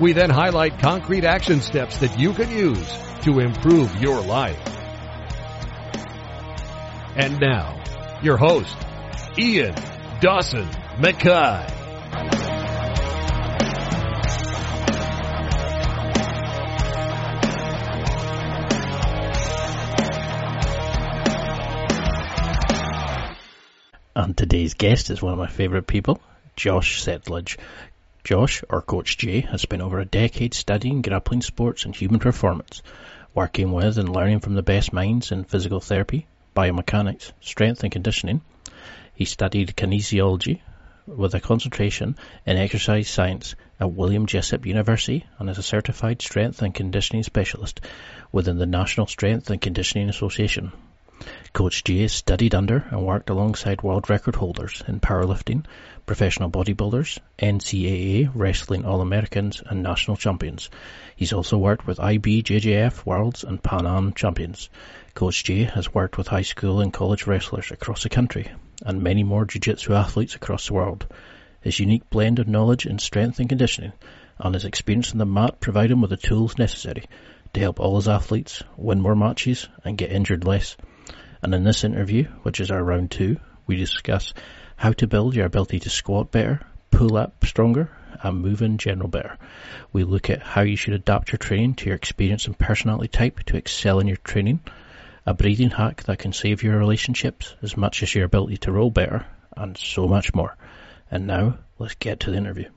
We then highlight concrete action steps that you can use to improve your life. And now, your host, Ian Dawson McKay. And today's guest is one of my favourite people, Josh Settlage. Josh, or Coach J, has spent over a decade studying grappling sports and human performance, working with and learning from the best minds in physical therapy, biomechanics, strength and conditioning. He studied kinesiology with a concentration in exercise science at William Jessup University and is a certified strength and conditioning specialist within the National Strength and Conditioning Association. Coach J studied under and worked alongside world record holders in powerlifting, professional bodybuilders, NCAA wrestling All-Americans and national champions. He's also worked with IBJJF Worlds and Pan Am champions. Coach J has worked with high school and college wrestlers across the country and many more jiu-jitsu athletes across the world. His unique blend of knowledge in strength and conditioning and his experience on the mat provide him with the tools necessary to help all his athletes win more matches and get injured less. And in this interview, which is our round two, we discuss how to build your ability to squat better, pull up stronger, and move in general better. We look at how you should adapt your training to your experience and personality type to excel in your training, a breathing hack that can save your relationships as much as your ability to roll better, and so much more. And now, let's get to the interview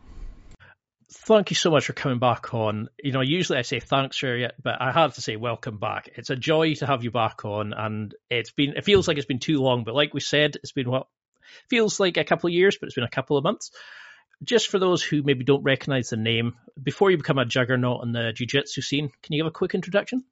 thank you so much for coming back on. You know, usually I say thanks for it, but I have to say welcome back. It's a joy to have you back on, and it's been it feels like it's been too long, but like we said, it's been what feels like a couple of years, but it's been a couple of months. Just for those who maybe don't recognize the name, before you become a juggernaut in the jiu-jitsu scene, can you give a quick introduction?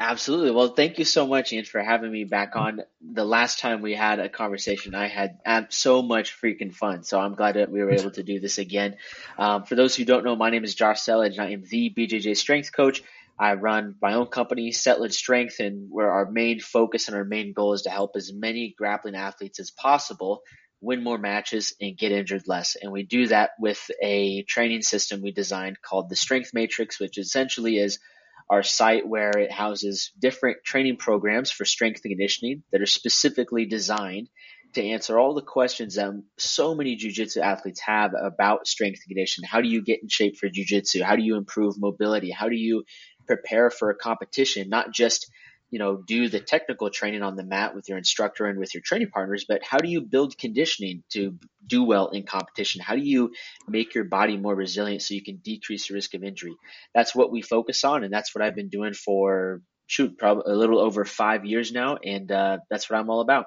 Absolutely. Well, thank you so much, Ian, for having me back on. The last time we had a conversation, I had so much freaking fun. So I'm glad that we were able to do this again. Um, for those who don't know, my name is Josh Settlage, and I am the BJJ strength coach. I run my own company, Settlage Strength, and where our main focus and our main goal is to help as many grappling athletes as possible win more matches and get injured less. And we do that with a training system we designed called the Strength Matrix, which essentially is – our site where it houses different training programs for strength and conditioning that are specifically designed to answer all the questions that so many jujitsu athletes have about strength and conditioning. How do you get in shape for jujitsu? How do you improve mobility? How do you prepare for a competition? Not just you know, do the technical training on the mat with your instructor and with your training partners, but how do you build conditioning to do well in competition? How do you make your body more resilient so you can decrease the risk of injury? That's what we focus on, and that's what I've been doing for shoot, probably a little over five years now, and uh, that's what I'm all about.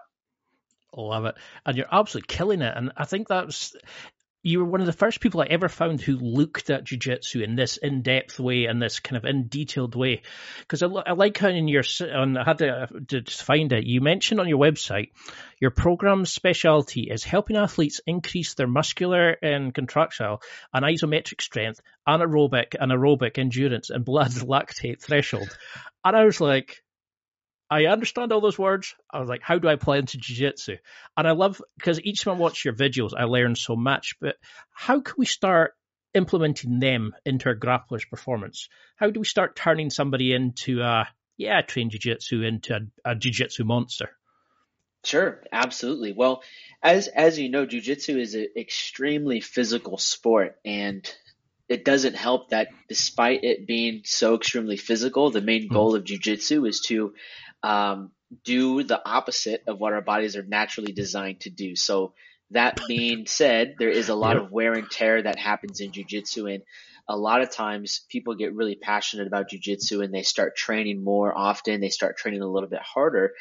Love it. And you're absolutely killing it. And I think that's you were one of the first people I ever found who looked at jujitsu in this in-depth way and this kind of in detailed way. Because I, I, like how in your, and I had to, to find it, you mentioned on your website, your program's specialty is helping athletes increase their muscular and contractile and isometric strength, anaerobic and aerobic endurance and blood lactate threshold. And I was like, I understand all those words. I was like, how do I play into jiu-jitsu? And I love because each time I watch your videos, I learn so much. But how can we start implementing them into our grappler's performance? How do we start turning somebody into a yeah, I train jiu-jitsu into a, a jiu-jitsu monster? Sure, absolutely. Well, as as you know, jiu-jitsu is an extremely physical sport, and it doesn't help that despite it being so extremely physical, the main hmm. goal of jiu-jitsu is to um, do the opposite of what our bodies are naturally designed to do. So that being said, there is a lot yep. of wear and tear that happens in jujitsu, and a lot of times people get really passionate about jujitsu and they start training more often. They start training a little bit harder,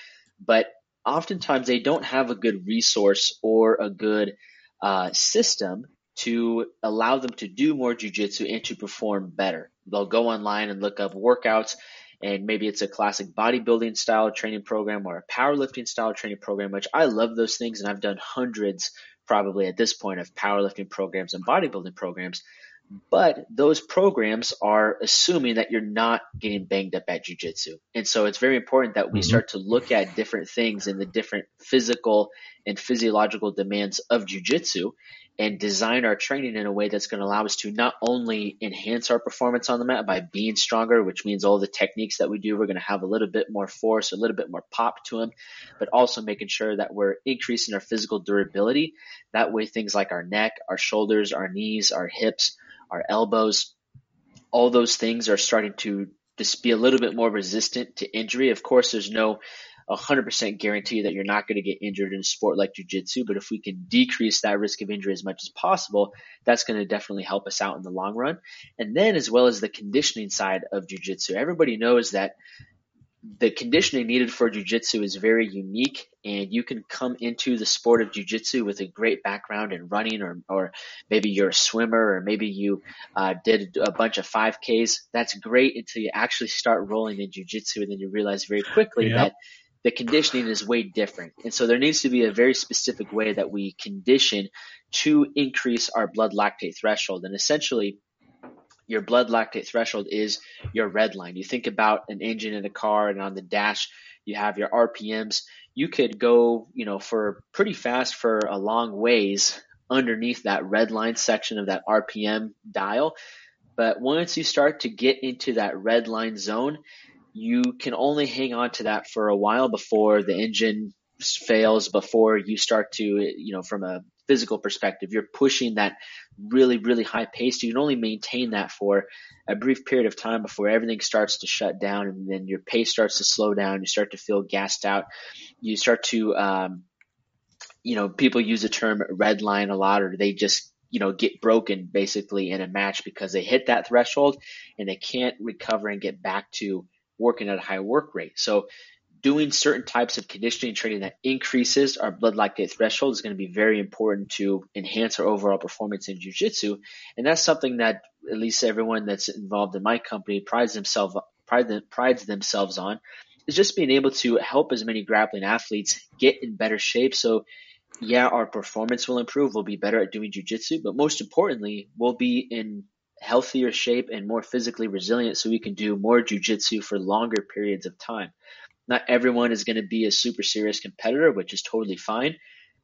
but oftentimes they don't have a good resource or a good uh, system to allow them to do more jujitsu and to perform better. They'll go online and look up workouts and maybe it's a classic bodybuilding style training program or a powerlifting style training program, which I love those things and I've done hundreds probably at this point of powerlifting programs and bodybuilding programs. But those programs are assuming that you're not getting banged up at jujitsu. And so it's very important that we mm-hmm. start to look at different things in the different physical and physiological demands of jujitsu and design our training in a way that's going to allow us to not only enhance our performance on the mat by being stronger, which means all the techniques that we do, we're going to have a little bit more force, a little bit more pop to them, but also making sure that we're increasing our physical durability. That way, things like our neck, our shoulders, our knees, our hips, our elbows, all those things are starting to just be a little bit more resistant to injury. Of course, there's no 100% guarantee that you're not going to get injured in a sport like jujitsu, but if we can decrease that risk of injury as much as possible, that's going to definitely help us out in the long run. And then, as well as the conditioning side of jujitsu, everybody knows that the conditioning needed for jujitsu is very unique, and you can come into the sport of jujitsu with a great background in running, or, or maybe you're a swimmer, or maybe you uh, did a bunch of 5Ks. That's great until you actually start rolling in jujitsu, and then you realize very quickly yep. that the conditioning is way different. And so there needs to be a very specific way that we condition to increase our blood lactate threshold. And essentially, your blood lactate threshold is your red line. You think about an engine in a car and on the dash, you have your RPMs. You could go, you know, for pretty fast for a long ways underneath that red line section of that RPM dial. But once you start to get into that red line zone, you can only hang on to that for a while before the engine fails, before you start to, you know, from a physical perspective, you're pushing that really, really high pace. You can only maintain that for a brief period of time before everything starts to shut down and then your pace starts to slow down. You start to feel gassed out. You start to, um, you know, people use the term red line a lot or they just you know, get broken basically in a match because they hit that threshold and they can't recover and get back to working at a high work rate. So doing certain types of conditioning training that increases our blood lactate threshold is going to be very important to enhance our overall performance in jiu-jitsu. And that's something that at least everyone that's involved in my company prides themselves prides themselves on is just being able to help as many grappling athletes get in better shape. So yeah, our performance will improve. We'll be better at doing jiu-jitsu, but most importantly, we'll be in healthier shape and more physically resilient so we can do more jujitsu for longer periods of time. Not everyone is going to be a super serious competitor, which is totally fine.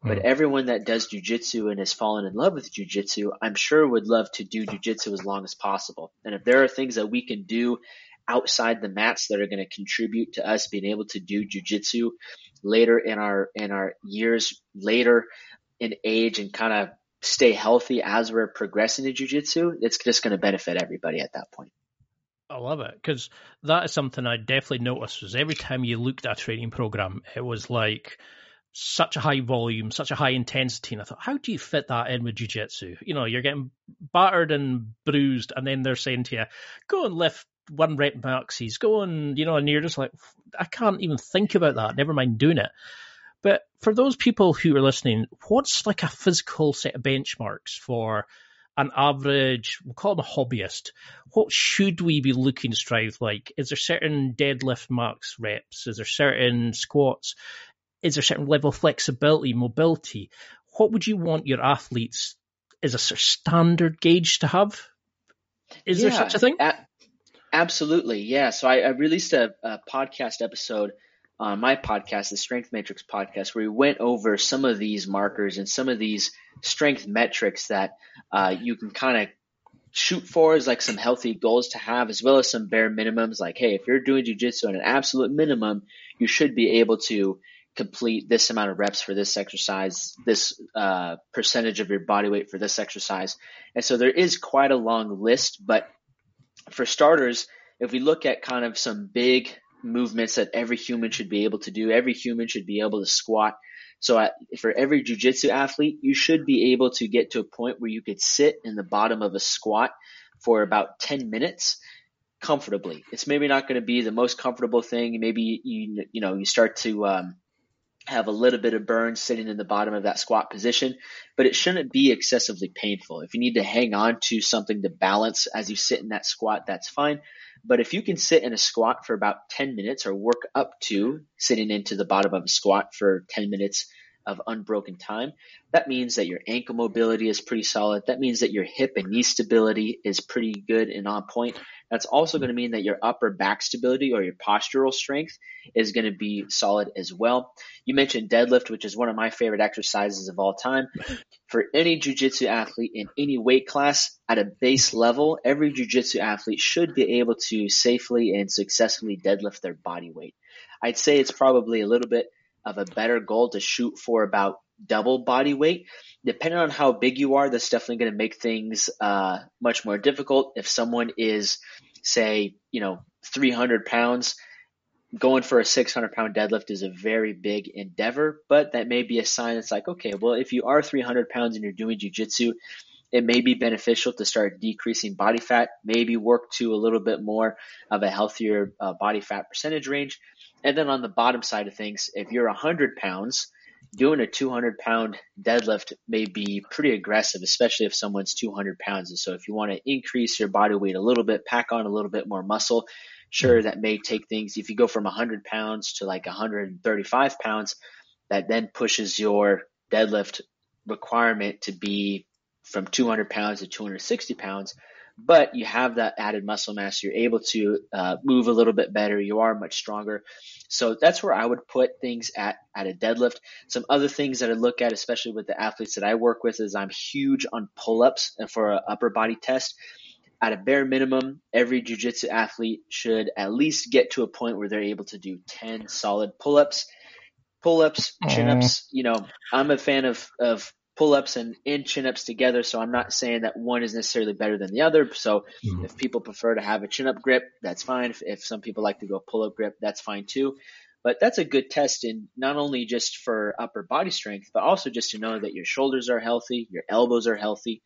But hmm. everyone that does jujitsu and has fallen in love with jujitsu, I'm sure would love to do jujitsu as long as possible. And if there are things that we can do outside the mats that are going to contribute to us being able to do jujitsu later in our in our years later in age and kind of stay healthy as we're progressing in jujitsu, it's just going to benefit everybody at that point. I love it because that is something I definitely noticed. Was every time you looked at a training program, it was like such a high volume, such a high intensity, and I thought, how do you fit that in with jiu-jitsu? You know, you're getting battered and bruised, and then they're saying to you, "Go and lift one rep maxes, go and you know," and you're just like, I can't even think about that. Never mind doing it. For those people who are listening, what's like a physical set of benchmarks for an average, we'll call them a hobbyist? What should we be looking to strive like? Is there certain deadlift max reps? Is there certain squats? Is there certain level of flexibility, mobility? What would you want your athletes as a sort of standard gauge to have? Is yeah, there such a thing? A- absolutely, yeah. So I, I released a, a podcast episode on my podcast, the Strength Matrix podcast, where we went over some of these markers and some of these strength metrics that uh, you can kind of shoot for as like some healthy goals to have, as well as some bare minimums. Like, hey, if you're doing jujitsu at an absolute minimum, you should be able to complete this amount of reps for this exercise, this uh, percentage of your body weight for this exercise. And so there is quite a long list, but for starters, if we look at kind of some big movements that every human should be able to do. Every human should be able to squat. So for every jujitsu athlete, you should be able to get to a point where you could sit in the bottom of a squat for about 10 minutes comfortably. It's maybe not going to be the most comfortable thing. Maybe you, you know, you start to, um, have a little bit of burn sitting in the bottom of that squat position, but it shouldn't be excessively painful. If you need to hang on to something to balance as you sit in that squat, that's fine. But if you can sit in a squat for about 10 minutes or work up to sitting into the bottom of a squat for 10 minutes of unbroken time, that means that your ankle mobility is pretty solid. That means that your hip and knee stability is pretty good and on point. That's also going to mean that your upper back stability or your postural strength is going to be solid as well. You mentioned deadlift, which is one of my favorite exercises of all time. For any jujitsu athlete in any weight class at a base level, every jujitsu athlete should be able to safely and successfully deadlift their body weight. I'd say it's probably a little bit of a better goal to shoot for about double body weight. Depending on how big you are, that's definitely going to make things uh, much more difficult. If someone is, say, you know, 300 pounds, going for a 600 pound deadlift is a very big endeavor, but that may be a sign that's like, okay, well, if you are 300 pounds and you're doing jujitsu, it may be beneficial to start decreasing body fat, maybe work to a little bit more of a healthier uh, body fat percentage range. And then on the bottom side of things, if you're 100 pounds, doing a 200 pound deadlift may be pretty aggressive, especially if someone's 200 pounds. And so if you want to increase your body weight a little bit, pack on a little bit more muscle, sure, that may take things. If you go from 100 pounds to like 135 pounds, that then pushes your deadlift requirement to be from 200 pounds to 260 pounds but you have that added muscle mass. You're able to uh, move a little bit better. You are much stronger. So that's where I would put things at, at a deadlift. Some other things that I look at, especially with the athletes that I work with, is I'm huge on pull ups and for an upper body test. At a bare minimum, every jujitsu athlete should at least get to a point where they're able to do 10 solid pull ups pull ups, chin ups. You know, I'm a fan of, of pull ups and, and chin ups together. So I'm not saying that one is necessarily better than the other. So mm-hmm. if people prefer to have a chin up grip, that's fine. If, if some people like to go pull up grip, that's fine too. But that's a good test in not only just for upper body strength, but also just to know that your shoulders are healthy, your elbows are healthy,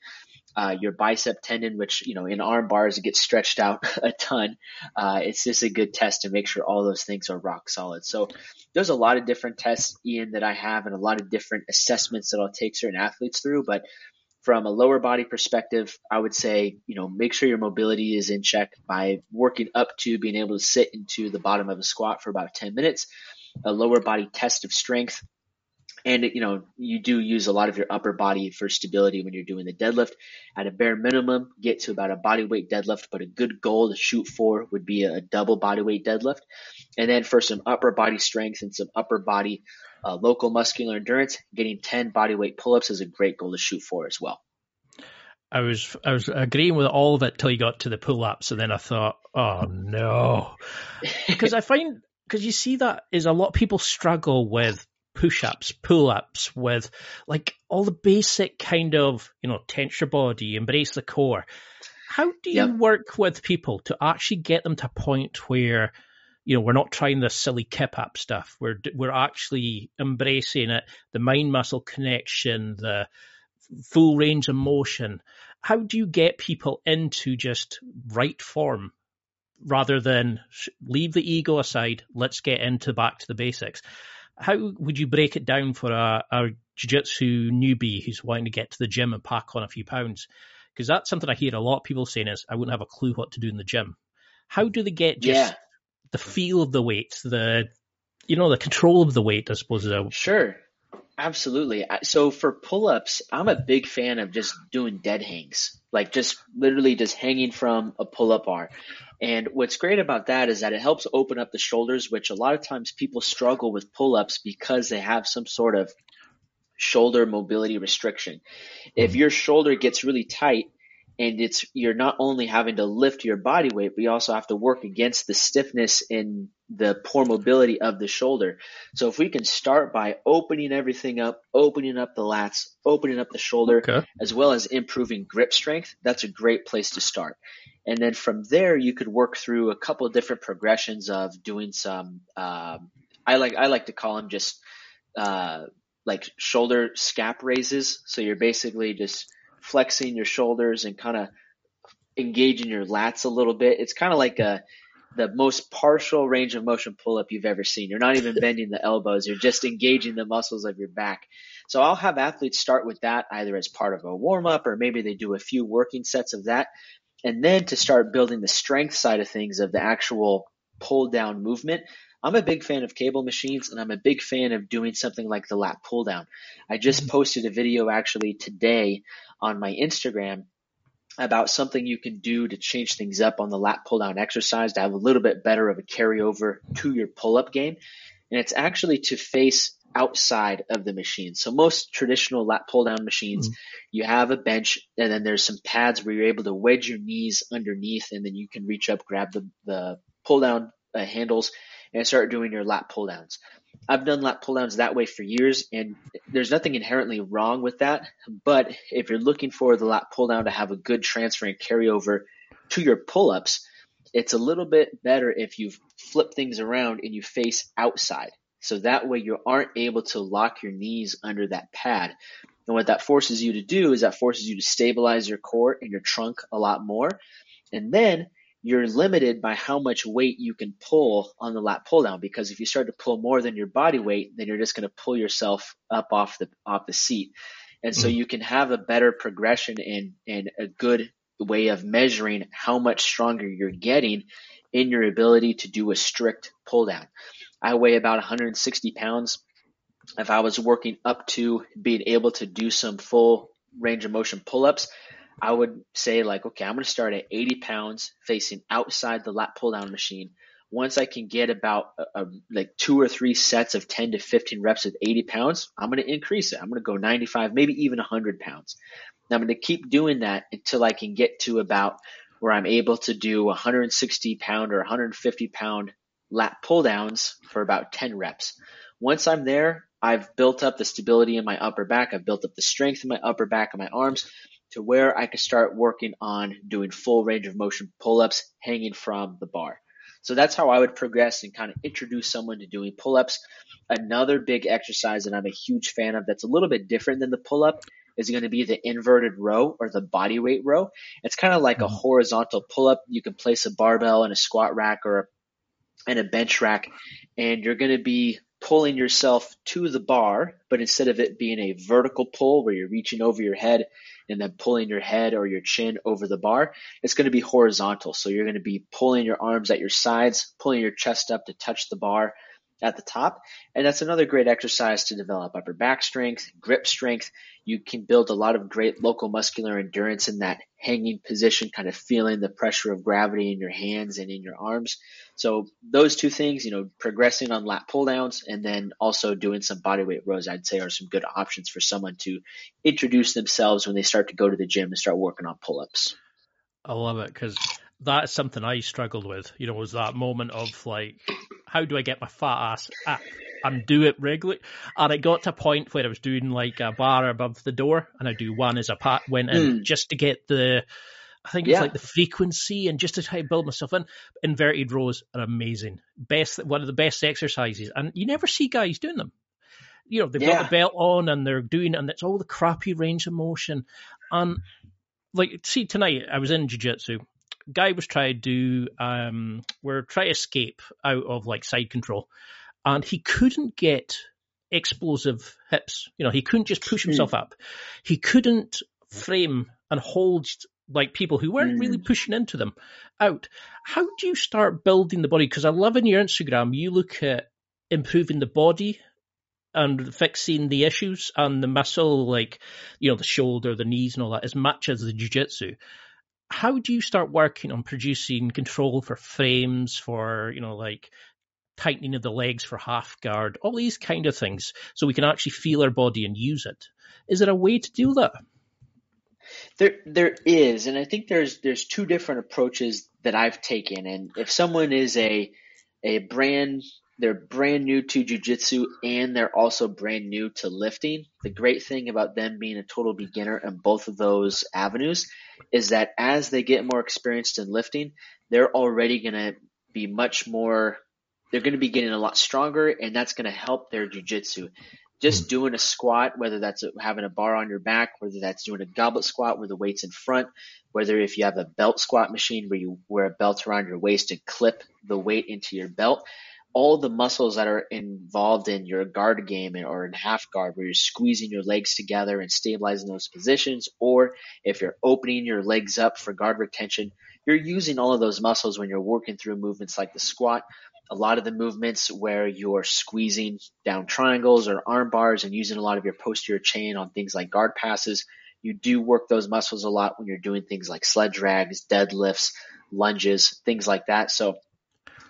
uh, your bicep tendon, which you know in arm bars it gets stretched out a ton. Uh, it's just a good test to make sure all those things are rock solid. So there's a lot of different tests, Ian, that I have, and a lot of different assessments that I'll take certain athletes through. But from a lower body perspective, I would say, you know, make sure your mobility is in check by working up to being able to sit into the bottom of a squat for about 10 minutes. A lower body test of strength and you know you do use a lot of your upper body for stability when you're doing the deadlift at a bare minimum get to about a body weight deadlift but a good goal to shoot for would be a double body weight deadlift and then for some upper body strength and some upper body uh, local muscular endurance getting 10 body weight pull-ups is a great goal to shoot for as well I was I was agreeing with all of it till you got to the pull ups, and then I thought, oh no, because I find because you see that is a lot of people struggle with push ups, pull ups, with like all the basic kind of, you know, tense your body, embrace the core. How do you yep. work with people to actually get them to a point where, you know, we're not trying this silly kip up stuff. We're we're actually embracing it, the mind muscle connection, the full range of motion. How do you get people into just right form rather than leave the ego aside? Let's get into back to the basics how would you break it down for a, a jiu-jitsu newbie who's wanting to get to the gym and pack on a few pounds? Because that's something I hear a lot of people saying is, I wouldn't have a clue what to do in the gym. How do they get just yeah. The feel of the weight, the, you know, the control of the weight, I suppose. Is a... Sure. Absolutely. So for pull-ups, I'm a big fan of just doing dead hangs, like just literally just hanging from a pull-up bar. And what's great about that is that it helps open up the shoulders, which a lot of times people struggle with pull-ups because they have some sort of shoulder mobility restriction. If mm-hmm. your shoulder gets really tight, and it's you're not only having to lift your body weight, but you also have to work against the stiffness and the poor mobility of the shoulder. So if we can start by opening everything up, opening up the lats, opening up the shoulder, okay. as well as improving grip strength, that's a great place to start. And then from there, you could work through a couple of different progressions of doing some. Um, I like I like to call them just uh, like shoulder scap raises. So you're basically just flexing your shoulders and kind of engaging your lats a little bit. It's kind of like a the most partial range of motion pull up you've ever seen. You're not even bending the elbows. You're just engaging the muscles of your back. So I'll have athletes start with that either as part of a warm up or maybe they do a few working sets of that. And then to start building the strength side of things of the actual pull down movement. I'm a big fan of cable machines and I'm a big fan of doing something like the lat pull down. I just mm-hmm. posted a video actually today on my Instagram about something you can do to change things up on the lat pull down exercise to have a little bit better of a carryover to your pull up game. And it's actually to face outside of the machine. So most traditional lat pull down machines, mm-hmm. you have a bench and then there's some pads where you're able to wedge your knees underneath and then you can reach up, grab the, the pull down uh, handles and start doing your lat pull downs. I've done lat pull downs that way for years, and there's nothing inherently wrong with that. But if you're looking for the lat pull down to have a good transfer and carryover to your pull ups, it's a little bit better if you flip things around and you face outside. So that way you aren't able to lock your knees under that pad. And what that forces you to do is that forces you to stabilize your core and your trunk a lot more. And then you're limited by how much weight you can pull on the lat pull down because if you start to pull more than your body weight, then you're just going to pull yourself up off the off the seat. And so mm-hmm. you can have a better progression and and a good way of measuring how much stronger you're getting in your ability to do a strict pull down. I weigh about 160 pounds. If I was working up to being able to do some full range of motion pull ups, I would say like, okay, I'm going to start at 80 pounds facing outside the lat pull down machine. Once I can get about a, a, like two or three sets of 10 to 15 reps with 80 pounds, I'm going to increase it. I'm going to go 95, maybe even 100 pounds. Now I'm going to keep doing that until I can get to about where I'm able to do 160 pound or 150 pound lat pull downs for about 10 reps. Once I'm there, I've built up the stability in my upper back. I've built up the strength in my upper back and my arms to where I could start working on doing full range of motion pull-ups hanging from the bar. So that's how I would progress and kind of introduce someone to doing pull-ups. Another big exercise that I'm a huge fan of that's a little bit different than the pull-up is going to be the inverted row or the body weight row. It's kind of like mm-hmm. a horizontal pull-up. You can place a barbell in a squat rack or in a bench rack and you're going to be pulling yourself to the bar, but instead of it being a vertical pull where you're reaching over your head and then pulling your head or your chin over the bar, it's going to be horizontal. So you're going to be pulling your arms at your sides, pulling your chest up to touch the bar, at the top. And that's another great exercise to develop upper back strength, grip strength. You can build a lot of great local muscular endurance in that hanging position, kind of feeling the pressure of gravity in your hands and in your arms. So those two things, you know, progressing on lat pull downs and then also doing some bodyweight rows, I'd say are some good options for someone to introduce themselves when they start to go to the gym and start working on pull ups. I love it because that's something I struggled with. You know, was that moment of like, how do I get my fat ass up and do it regularly? And it got to a point where I was doing like a bar above the door, and I do one as a pat went in mm. just to get the. I think it's yeah. like the frequency and just to try to build myself in. Inverted rows are amazing. Best one of the best exercises. And you never see guys doing them. You know, they've yeah. got the belt on and they're doing and it's all the crappy range of motion. And like see tonight I was in jiu jitsu guy was trying to do um we're trying to escape out of like side control and he couldn't get explosive hips. You know he couldn't just push himself mm. up. He couldn't frame and hold like people who weren't really hmm. pushing into them out. How do you start building the body? Because i love in your instagram you look at improving the body and fixing the issues and the muscle, like you know the shoulder, the knees, and all that, as much as the jiu-jitsu how do you start working on producing control for frames, for, you know, like tightening of the legs for half guard, all these kind of things, so we can actually feel our body and use it? Is there a way to do that? There, there is, and I think there's there's two different approaches that I've taken. And if someone is a a brand they're brand new to jujitsu and they're also brand new to lifting. The great thing about them being a total beginner in both of those avenues is that as they get more experienced in lifting, they're already going to be much more, they're going to be getting a lot stronger and that's going to help their jujitsu. just mm. doing a squat, whether that's having a bar on your back, whether that's doing a goblet squat where the weight's in front, whether if you have a belt squat machine where you wear a belt around your waist and clip the weight into your belt, all the muscles that are involved in your guard game or in half guard where you're squeezing your legs together and stabilizing those positions, or if you're opening your legs up for guard retention, you're using all of those muscles when you're working through movements like the squat. A lot of the movements where you're squeezing down triangles or arm bars and using a lot of your posterior chain on things like guard passes, you do work those muscles a lot when you're doing things like sled drags, deadlifts, lunges, things like that. So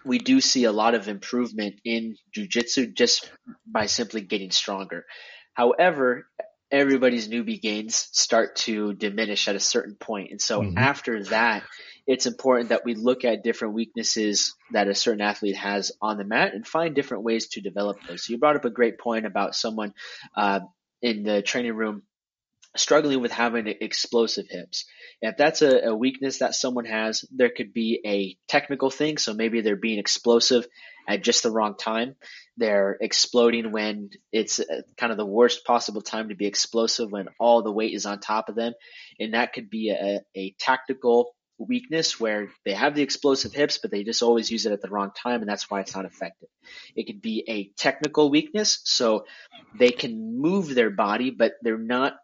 we do see a lot of improvement in jujitsu just by simply getting stronger. However, everybody's newbie gains start to diminish at a certain point. And so mm-hmm. after that, it's important that we look at different weaknesses that a certain athlete has on the mat and find different ways to develop those. So you brought up a great point about someone uh, in the training room struggling with having explosive hips. If that's a, a, weakness that someone has, there could be a technical thing. So maybe they're being explosive at just the wrong time. They're exploding when it's uh, kind of the worst possible time to be explosive when all the weight is on top of them. And that could be a, a tactical weakness where they have the explosive hips, but they just always use it at the wrong time, and that's why it's not effective. It could be a technical weakness, so they can move their body, but they're not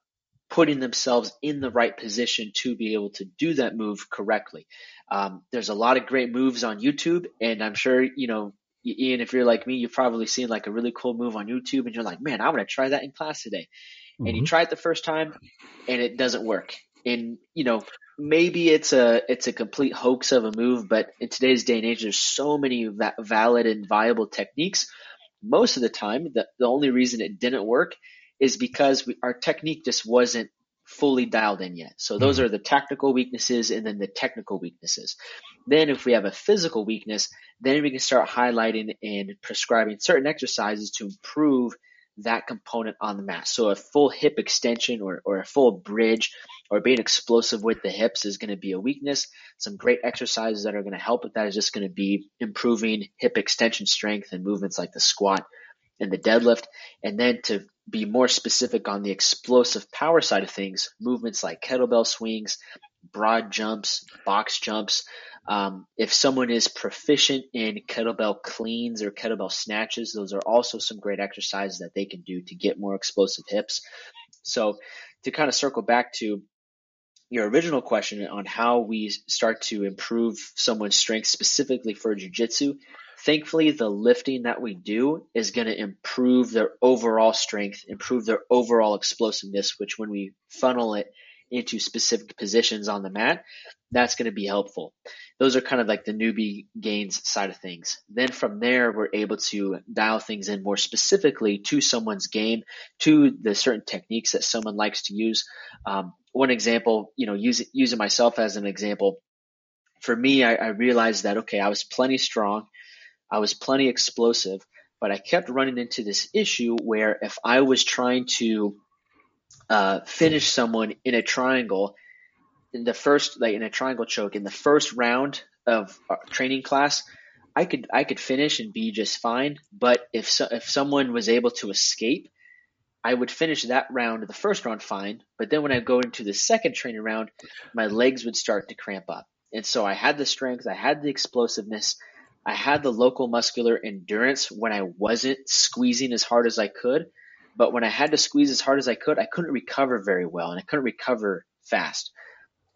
putting themselves in the right position to be able to do that move correctly. Um, there's a lot of great moves on YouTube, and I'm sure you know. Ian, if you're like me, you've probably seen like a really cool move on YouTube and you're like, man, I want to try that in class today. Mm-hmm. And you mm-hmm. try it the first time and it doesn't work. And, you know, maybe it's a it's a complete hoax of a move, but in today's day and age, there's so many va- valid and viable techniques. Most of the time, the, the only reason it didn't work is because we, our technique just wasn't fully dialed in yet. So those mm-hmm. are the tactical weaknesses and then the technical weaknesses. Then if we have a physical weakness, then we can start highlighting and prescribing certain exercises to improve that component on the mat. So a full hip extension or, or a full bridge or being explosive with the hips is going to be a weakness. Some great exercises that are going to help with that is just going to be improving hip extension strength and movements like the squat and the deadlift. And then to be more specific on the explosive power side of things, movements like kettlebell swings, broad jumps, box jumps. Um, if someone is proficient in kettlebell cleans or kettlebell snatches, those are also some great exercises that they can do to get more explosive hips. So to kind of circle back to your original question on how we start to improve someone's strength specifically for jujitsu, thankfully the lifting that we do is going to improve their overall strength, improve their overall explosiveness, which when we funnel it into specific positions on the mat, that's going to be helpful. Those are kind of like the newbie gains side of things. Then from there, we're able to dial things in more specifically to someone's game, to the certain techniques that someone likes to use. Um, one example, you know, using, using myself as an example, for me, I, I realized that, okay, I was plenty strong. I was plenty explosive, but I kept running into this issue where if I was trying to uh, finish someone in a triangle in the first, like in a triangle choke in the first round of training class, I could I could finish and be just fine. But if so, if someone was able to escape, I would finish that round, the first round, fine. But then when I go into the second training round, my legs would start to cramp up. And so I had the strength, I had the explosiveness, I had the local muscular endurance when I wasn't squeezing as hard as I could. But when I had to squeeze as hard as I could, I couldn't recover very well and I couldn't recover fast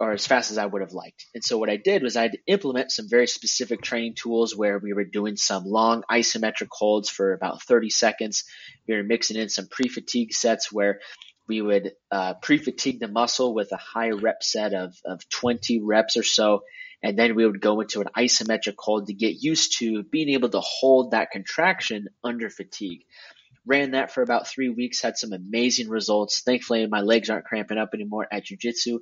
or as fast as I would have liked. And so what I did was I had to implement some very specific training tools where we were doing some long isometric holds for about 30 seconds. We were mixing in some pre-fatigue sets where we would uh, pre-fatigue the muscle with a high rep set of, of 20 reps or so and then we would go into an isometric hold to get used to being able to hold that contraction under fatigue. Ran that for about three weeks, had some amazing results. Thankfully, my legs aren't cramping up anymore at jujitsu.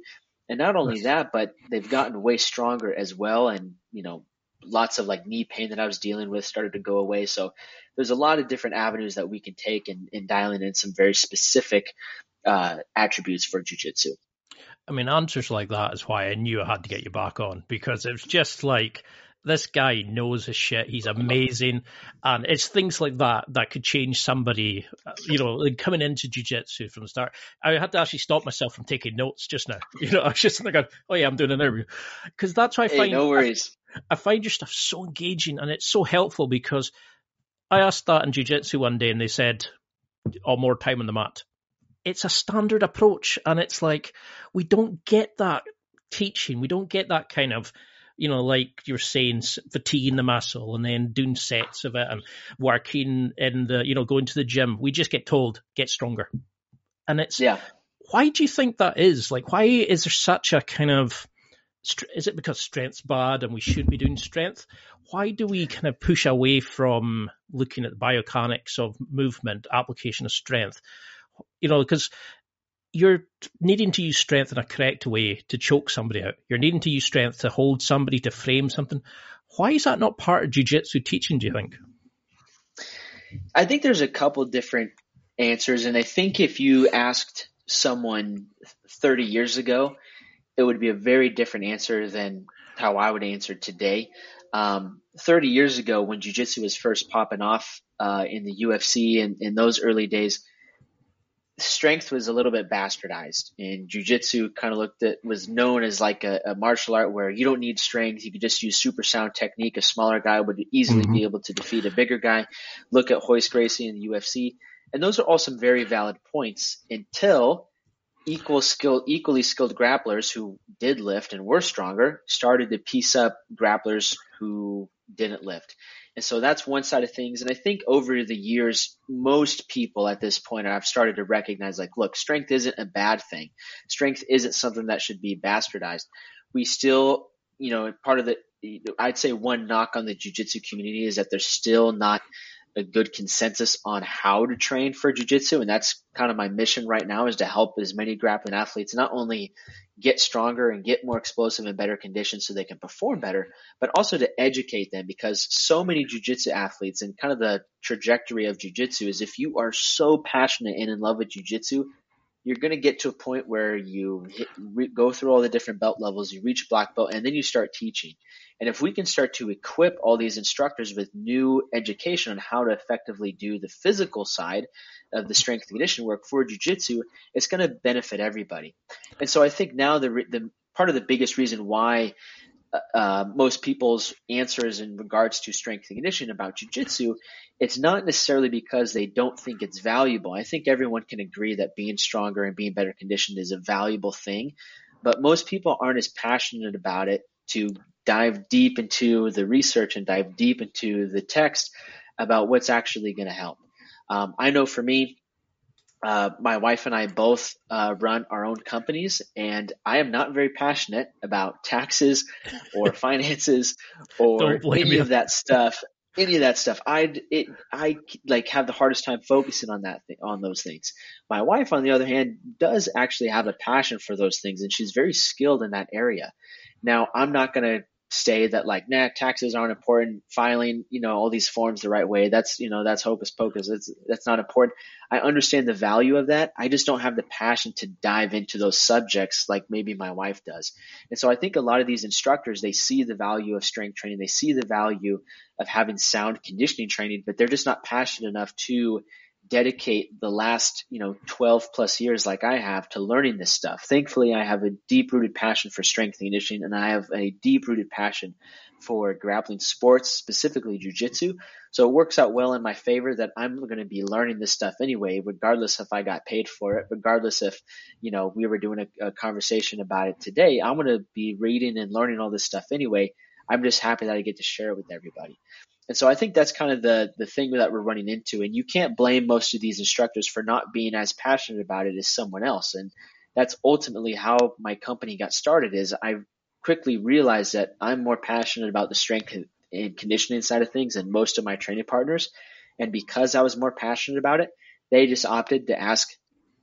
And not only that, but they've gotten way stronger as well. And, you know, lots of like knee pain that I was dealing with started to go away. So there's a lot of different avenues that we can take in, in dialing in some very specific uh, attributes for jujitsu. I mean, answers like that is why I knew I had to get you back on because it was just like this guy knows his shit. He's amazing, and it's things like that that could change somebody. You know, like coming into jujitsu from the start. I had to actually stop myself from taking notes just now. You know, I was just thinking, oh yeah, I'm doing an interview because that's why I Hey, find no worries. I find your stuff so engaging and it's so helpful because I asked that in jiu-jitsu one day and they said, oh, more time on the mat. It's a standard approach and it's like, we don't get that teaching. We don't get that kind of, you know, like you're saying, fatiguing the muscle and then doing sets of it and working in the, you know, going to the gym. We just get told, get stronger. And it's, Yeah. why do you think that is? Like, why is there such a kind of is it because strength's bad and we shouldn't be doing strength? Why do we kind of push away from looking at the biomechanics of movement, application of strength? You know, because you're needing to use strength in a correct way to choke somebody out. You're needing to use strength to hold somebody to frame something. Why is that not part of jujitsu teaching? Do you think? I think there's a couple different answers, and I think if you asked someone 30 years ago, it would be a very different answer than how I would answer today. Um, 30 years ago, when jiu-jitsu was first popping off uh, in the UFC and in those early days, strength was a little bit bastardized, and jiu-jitsu kind of looked at was known as like a, a martial art where you don't need strength, you could just use super sound technique. A smaller guy would easily Mhm. be able to defeat a bigger guy. Look at Royce Gracie in the UFC, and those are all some very valid points until equal skill, equally skilled grapplers who did lift and were stronger started to piece up grapplers who didn't lift. And so that's one side of things. And I think over the years, most people at this point I've started to recognize like, look, strength isn't a bad thing. Strength isn't something that should be bastardized. We still, you know, part of the, I'd say one knock on the jujitsu community is that there's still not a good consensus on how to train for jujitsu. And that's kind of my mission right now is to help as many grappling athletes not only get stronger and get more explosive and better conditions so they can perform better, but also to educate them because so many jujitsu athletes and kind of the trajectory of jujitsu is if you are so passionate and in love with jujitsu, you're going to get to a point where you hit, re, go through all the different belt levels, you reach black belt, and then you start teaching. And if we can start to equip all these instructors with new education on how to effectively do the physical side of the strength and conditioning work for jujitsu, it's going to benefit everybody. And so I think now the the part of the biggest reason why uh, most people's answers in regards to strength and conditioning about jujitsu, it's not necessarily because they don't think it's valuable. I think everyone can agree that being stronger and being better conditioned is a valuable thing, but most people aren't as passionate about it to dive deep into the research and dive deep into the text about what's actually going to help. Um, I know for me, uh, my wife and I both uh, run our own companies, and I am not very passionate about taxes or finances or any you. of that stuff. Any of that stuff, I it I like have the hardest time focusing on that on those things. My wife, on the other hand, does actually have a passion for those things, and she's very skilled in that area. Now, I'm not going to say that like, nah, taxes aren't important. Filing, you know, all these forms the right way. That's, you know, that's hocus pocus. That's, that's not important. I understand the value of that. I just don't have the passion to dive into those subjects like maybe my wife does. And so I think a lot of these instructors, they see the value of strength training. They see the value of having sound conditioning training, but they're just not passionate enough to dedicate the last, you know, 12 plus years like I have to learning this stuff. Thankfully, I have a deep rooted passion for strength and conditioning and I have a deep rooted passion for grappling sports, specifically jujitsu. So it works out well in my favor that I'm going to be learning this stuff anyway, regardless if I got paid for it, regardless if, you know, we were doing a, a conversation about it today. I'm going to be reading and learning all this stuff anyway. I'm just happy that I get to share it with everybody. And so I think that's kind of the the thing that we're running into. And you can't blame most of these instructors for not being as passionate about it as someone else. And that's ultimately how my company got started is I quickly realized that I'm more passionate about the strength and conditioning side of things than most of my training partners. And because I was more passionate about it, they just opted to ask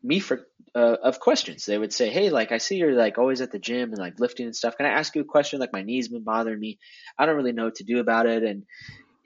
me for uh, of questions. They would say, "Hey, like I see you're like always at the gym and like lifting and stuff. Can I ask you a question? Like my knees been bothering me. I don't really know what to do about it." And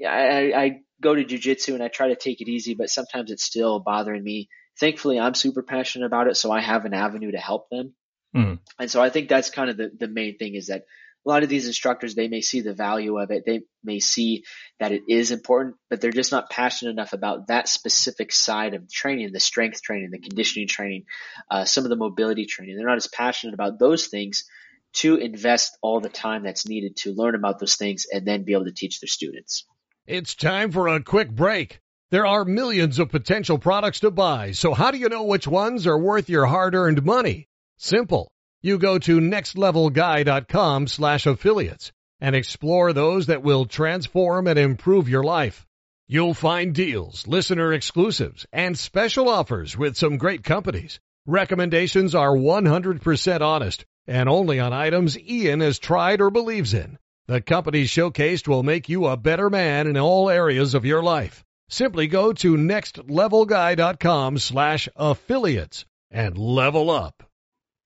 I, I go to jujitsu and I try to take it easy, but sometimes it's still bothering me. Thankfully, I'm super passionate about it, so I have an avenue to help them. Mm. And so I think that's kind of the, the main thing is that a lot of these instructors, they may see the value of it. They may see that it is important, but they're just not passionate enough about that specific side of training, the strength training, the conditioning training, uh, some of the mobility training. They're not as passionate about those things to invest all the time that's needed to learn about those things and then be able to teach their students. It's time for a quick break. There are millions of potential products to buy, so how do you know which ones are worth your hard-earned money? Simple. You go to nextlevelguy.com slash affiliates and explore those that will transform and improve your life. You'll find deals, listener exclusives, and special offers with some great companies. Recommendations are 100% honest and only on items Ian has tried or believes in. The companies showcased will make you a better man in all areas of your life. Simply go to nextlevelguy.com slash affiliates and level up.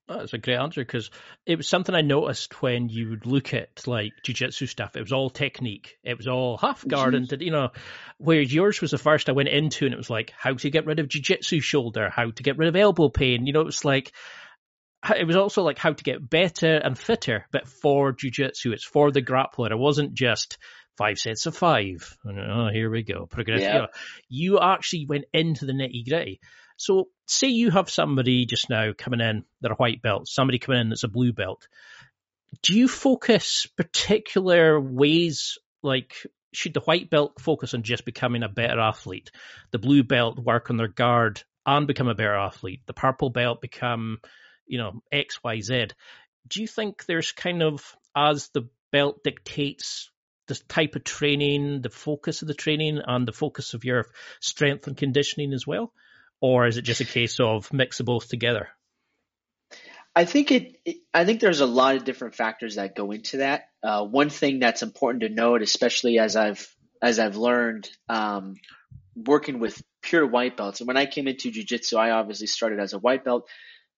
That's a great answer because it was something I noticed when you would look at like jujitsu stuff. It was all technique. It was all half guard and you know, whereas yours was the first I went into and it was like how to get rid of jujitsu shoulder, how to get rid of elbow pain. You know, it was like it was also like how to get better and fitter, but for jujitsu. It's for the grappler. It wasn't just five sets of five. Oh, here we go. Yeah. You actually went into the nitty gritty. So, say you have somebody just now coming in, they're a white belt, somebody coming in that's a blue belt. Do you focus particular ways, like should the white belt focus on just becoming a better athlete? The blue belt work on their guard and become a better athlete? The purple belt become, you know, X, Y, Z? Do you think there's kind of, as the belt dictates the type of training, the focus of the training, and the focus of your strength and conditioning as well? Or is it just a case of mix of both together? I think it, it, I think there's a lot of different factors that go into that. Uh, one thing that's important to note, especially as I've as I've learned um, working with pure white belts. And when I came into jujitsu, I obviously started as a white belt,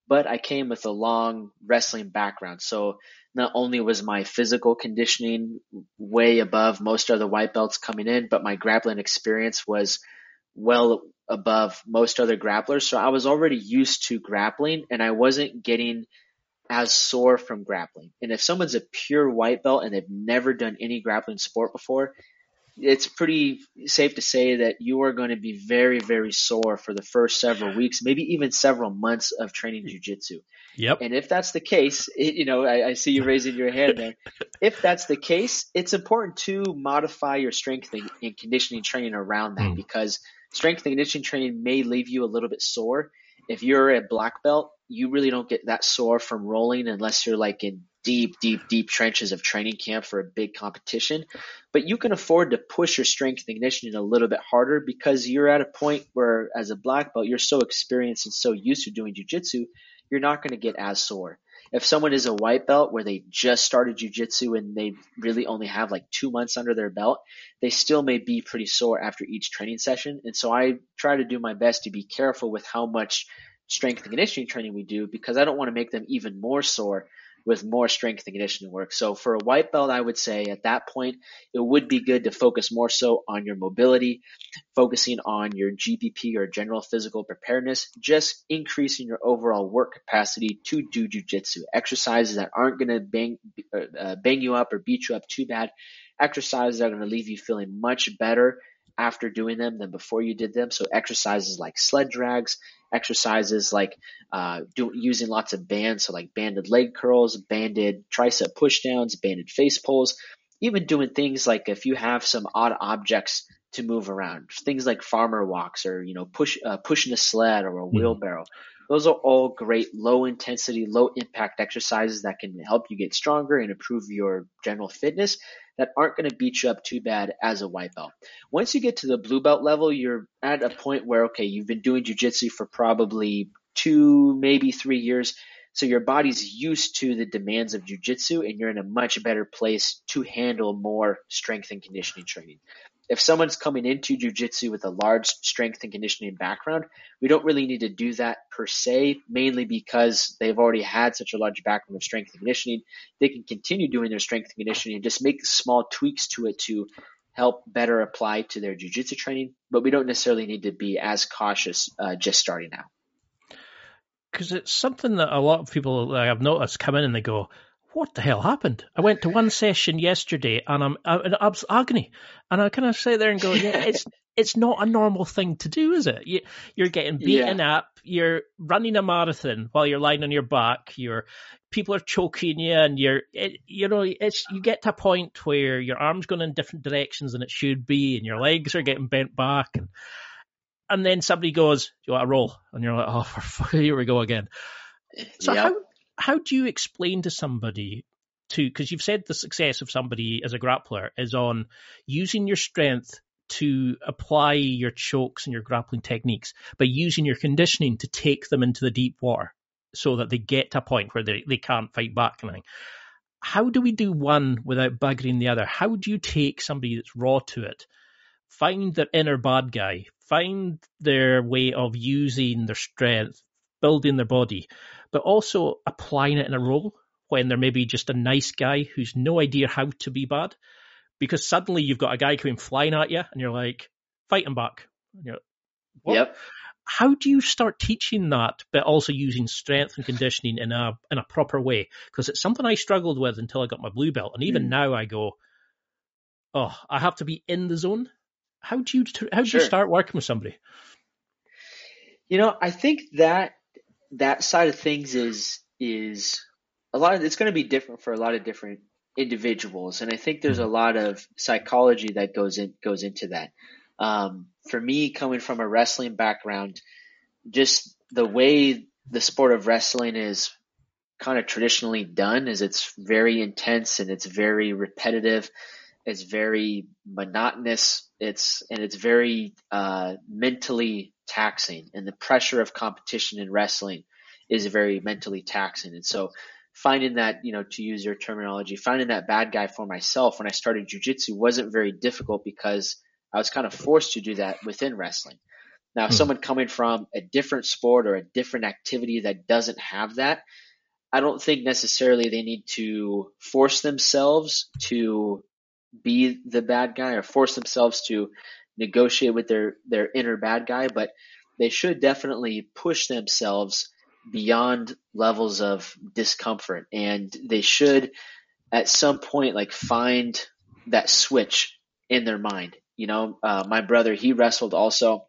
but I came with a long wrestling background. So not only was my physical conditioning way above most other white belts coming in, but my grappling experience was well above most other grapplers. So I was already used to grappling and I wasn't getting as sore from grappling. And if someone's a pure white belt and they've never done any grappling sport before, it's pretty safe to say that you are going to be very, very sore for the first several weeks, maybe even several months of training jujitsu. Yep. And if that's the case, it, you know, I, I, see you raising your hand there. if that's the case, it's important to modify your strength and, conditioning training around that mm. because strength and conditioning training may leave you a little bit sore. If you're a black belt, you really don't get that sore from rolling unless you're like in deep, deep, deep trenches of training camp for a big competition. But you can afford to push your strength and conditioning a little bit harder because you're at a point where, as a black belt, you're so experienced and so used to doing jujitsu you're not going to get as sore. If someone is a white belt where they just started jujitsu and they really only have like two months under their belt, they still may be pretty sore after each training session. And so I try to do my best to be careful with how much strength and conditioning training we do because I don't want to make them even more sore with more strength and conditioning work. So for a white belt, I would say at that point, it would be good to focus more so on your mobility, focusing on your GPP or general physical preparedness, just increasing your overall work capacity to do jujitsu. Exercises that aren't going to bang, uh, bang you up or beat you up too bad. Exercises that are going to leave you feeling much better after doing them than before you did them. So exercises like sled drags, exercises like uh, do, using lots of bands, so like banded leg curls, banded tricep pushdowns, banded face pulls, even doing things like if you have some odd objects to move around, things like farmer walks or you know push uh, pushing a sled or a hmm. wheelbarrow. Mm-hmm. Those are all great low intensity, low impact exercises that can help you get stronger and improve your general fitness that aren't going to beat you up too bad as a white belt. Once you get to the blue belt level, you're at a point where, okay, you've been doing jujitsu for probably two, maybe three years. So your body's used to the demands of jujitsu and you're in a much better place to handle more strength and conditioning training if someone's coming into jujitsu with a large strength and conditioning background, we don't really need to do that per se, mainly because they've already had such a large background of strength and conditioning. They can continue doing their strength and conditioning and just make small tweaks to it to help better apply to their jujitsu training, but we don't necessarily need to be as cautious uh, just starting out. Because it's something that a lot of people I've noticed come in and they go, what the hell happened? I went to one session yesterday and I'm, I'm in agony. And I kind of sit there and go, yeah, it's it's not a normal thing to do, is it? You, are getting beaten yeah. up. You're running a marathon while you're lying on your back. You're people are choking you, and you're it, you know it's you get to a point where your arms going in different directions than it should be, and your legs are getting bent back, and and then somebody goes, "Do "You want a roll?" And you're like, "Oh, for, here we go again." So yep. how how do you explain to somebody to because you've said the success of somebody as a grappler is on using your strength to apply your chokes and your grappling techniques by using your conditioning to take them into the deep water so that they get to a point where they, they can't fight back and How do we do one without buggering the other? How do you take somebody that's raw to it, find their inner bad guy, find their way of using their strength, building their body, but also applying it in a roll when they're maybe just a nice guy who's no idea how to be bad. Because suddenly you've got a guy coming flying at you and you're like, fight him back. Like, yep. How do you start teaching that, but also using strength and conditioning in a in a proper way? Because it's something I struggled with until I got my blue belt, and even mm. now I go, oh, I have to be in the zone. How do you how do sure. you start working with somebody? You know, I think that that side of things is is a lot of it's going to be different for a lot of different individuals, and I think there's a mm-hmm. lot of psychology that goes in goes into that. Um, for me, coming from a wrestling background, just the way the sport of wrestling is kind of traditionally done is it's very intense and it's very repetitive. It's very monotonous. It's and it's very uh, mentally taxing, and the pressure of competition in wrestling is very mentally taxing. And so, finding that, you know, to use your terminology, finding that bad guy for myself when I started jujitsu wasn't very difficult because I was kind of forced to do that within wrestling. Now, hmm. someone coming from a different sport or a different activity that doesn't have that, I don't think necessarily they need to force themselves to be the bad guy or force themselves to negotiate with their their inner bad guy, but they should definitely push themselves beyond levels of discomfort and they should at some point like find that switch in their mind. You know, uh, my brother, he wrestled also.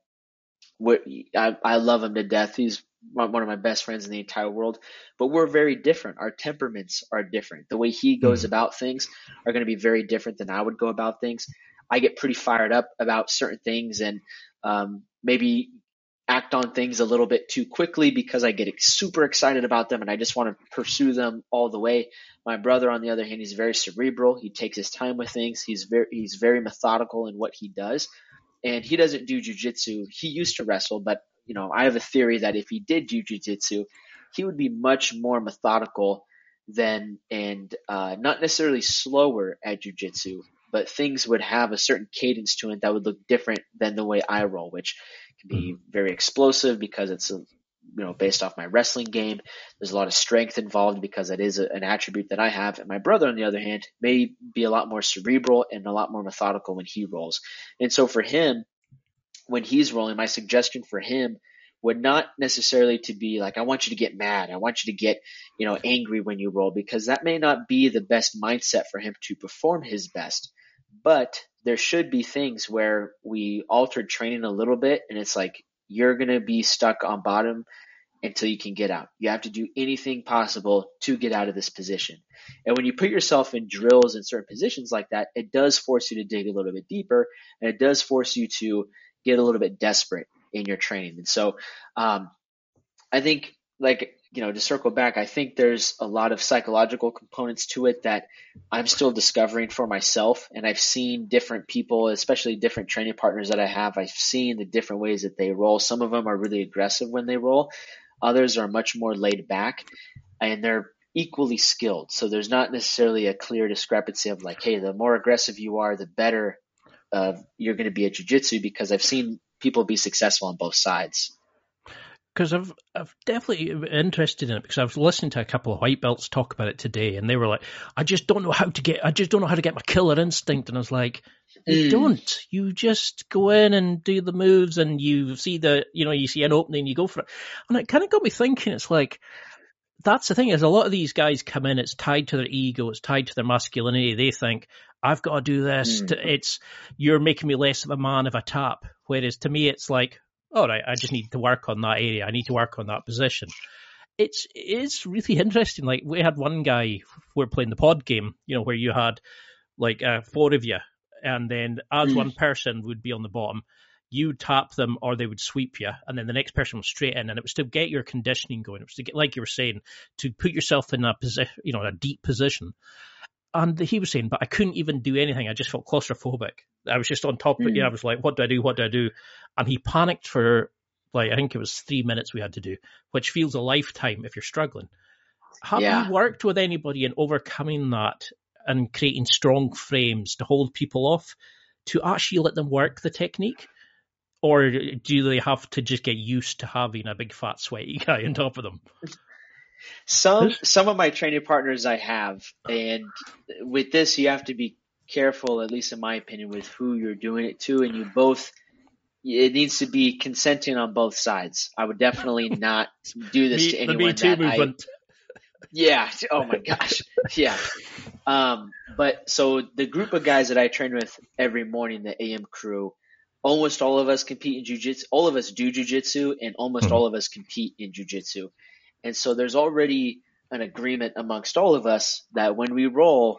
I, I love him to death. He's one of my best friends in the entire world, but we're very different. Our temperaments are different. The way he goes mm-hmm. about things are going to be very different than I would go about things. I get pretty fired up about certain things and um, maybe act on things a little bit too quickly because I get super excited about them and I just want to pursue them all the way. My brother, on the other hand, he's very cerebral. He takes his time with things. He's very he's very methodical in what he does, and he doesn't do jujitsu. He used to wrestle, but you know I have a theory that if he did do jujitsu, he would be much more methodical than and uh, not necessarily slower at jujitsu, but things would have a certain cadence to it that would look different than the way I roll, which can be mm-hmm. very explosive because it's a, you know based off my wrestling game. There's a lot of strength involved because that is a, an attribute that I have. And my brother, on the other hand, may be a lot more cerebral and a lot more methodical when he rolls. And so for him, when he's rolling, my suggestion for him would not necessarily to be like, I want you to get mad. I want you to get, you know, angry when you roll because that may not be the best mindset for him to perform his best. But there should be things where we altered training a little bit and it's like, you're going to be stuck on bottom until you can get out. You have to do anything possible to get out of this position. And when you put yourself in drills in certain positions like that, it does force you to dig a little bit deeper and it does force you to get a little bit desperate in your training. And so, um, I think like, you know, to circle back, I think there's a lot of psychological components to it that I'm still discovering for myself. And I've seen different people, especially different training partners that I have. I've seen the different ways that they roll. Some of them are really aggressive when they roll. Others are much more laid back and they're equally skilled. So there's not necessarily a clear discrepancy of like, hey, the more aggressive you are, the better uh, you're going to be at jujitsu because I've seen people be successful on both sides. Because I've I've definitely interested in it because I was listening to a couple of white belts talk about it today, and they were like, "I just don't know how to get, I just don't know how to get my killer instinct," and I was like, "You mm. don't. You just go in and do the moves, and you see the, you know, you see an opening, you go for it." And it kind of got me thinking. It's like that's the thing is a lot of these guys come in, it's tied to their ego, it's tied to their masculinity. They think, I've got to do this. Mm. It's, you're making me less of a man if I tap. Whereas to me, it's like, all right, I just need to work on that area. I need to work on that position. It's, it's really interesting. Like we had one guy, we are playing the pod game, you know, where you had like uh, four of you and then as mm. one person would be on the bottom, you tap them or they would sweep you, and then the next person was straight in, and it was to get your conditioning going. It was to get, like you were saying, to put yourself in a position, you know, a deep position. And he was saying, but I couldn't even do anything. I just felt claustrophobic. I was just on top of it. Yeah, hmm. I was like, what do I do? What do I do? And he panicked for like I think it was three minutes we had to do, which feels a lifetime if you're struggling. Have yeah. you worked with anybody in overcoming that and creating strong frames to hold people off to actually let them work the technique? or do they have to just get used to having a big fat sweaty guy on top of them? Some some of my training partners I have, and with this you have to be careful, at least in my opinion, with who you're doing it to, and you both. It needs to be consenting on both sides. I would definitely not do this me, to anyone Me that movement. I. Yeah. Oh my gosh. Yeah. Um, but so the group of guys that I train with every morning, the AM crew, almost all of us compete in jujitsu. All of us do jujitsu, and almost mm-hmm. all of us compete in jujitsu. And so there's already an agreement amongst all of us that when we roll,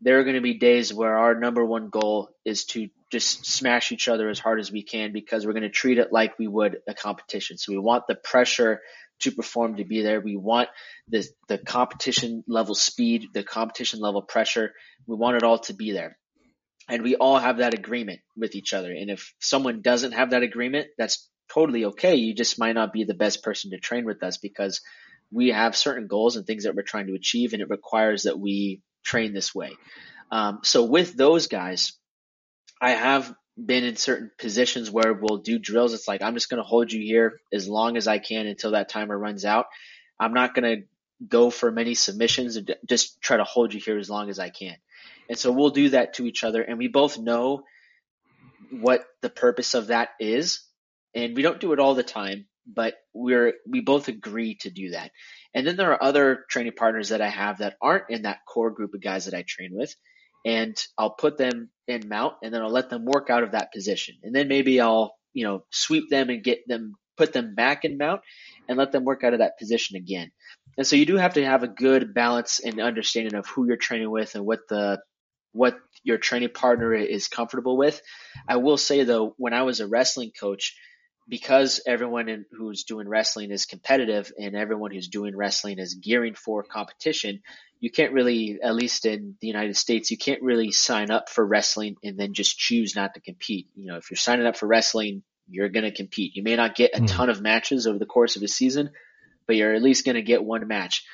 there are going to be days where our number one goal is to just smash each other as hard as we can because we're going to treat it like we would a competition. So we want the pressure to perform to be there. We want the the competition level speed, the competition level pressure. We want it all to be there and we all have that agreement with each other. And if someone doesn't have that agreement, that's totally okay. You just might not be the best person to train with us because we have certain goals and things that we're trying to achieve, and it requires that we train this way. Um, so with those guys, I have been in certain positions where we'll do drills. It's like I'm just going to hold you here as long as I can until that timer runs out. I'm not going to go for many submissions and just try to hold you here as long as I can. And so we'll do that to each other and we both know what the purpose of that is. And we don't do it all the time, but we're, we both agree to do that. And then there are other training partners that I have that aren't in that core group of guys that I train with. And I'll put them in mount and then I'll let them work out of that position. And then maybe I'll, you know, sweep them and get them, put them back in mount and let them work out of that position again. And so you do have to have a good balance and understanding of who you're training with and what the what your training partner is comfortable with. I will say though, when I was a wrestling coach, because everyone in, who's doing wrestling is competitive and everyone who's doing wrestling is gearing for competition, you can't really, at least in the United States, you can't really sign up for wrestling and then just choose not to compete. You know, if you're signing up for wrestling, you're going to compete. You may not get a mm. ton of matches over the course of a season, but you're at least going to get one match.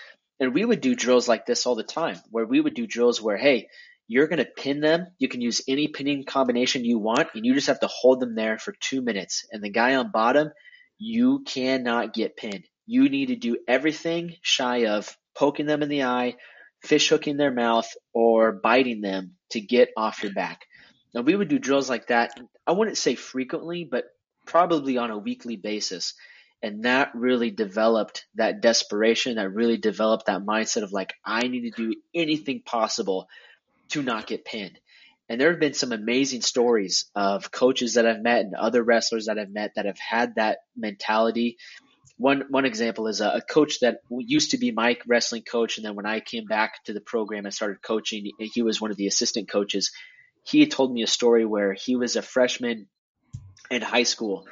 And we would do drills like this all the time, where we would do drills where, hey, you're going to pin them. You can use any pinning combination you want, and you just have to hold them there for two minutes. And the guy on bottom, you cannot get pinned. You need to do everything shy of poking them in the eye, fish hooking their mouth, or biting them to get off your back. Now, we would do drills like that. I wouldn't say frequently, but probably on a weekly basis. And that really developed that desperation. That really developed that mindset of like, I need to do anything possible to not get pinned. And there have been some amazing stories of coaches that I've met and other wrestlers that I've met that have had that mentality. One one example is a, a coach that used to be my wrestling coach, and then when I came back to the program and started coaching, he was one of the assistant coaches. He had told me a story where he was a freshman in high school,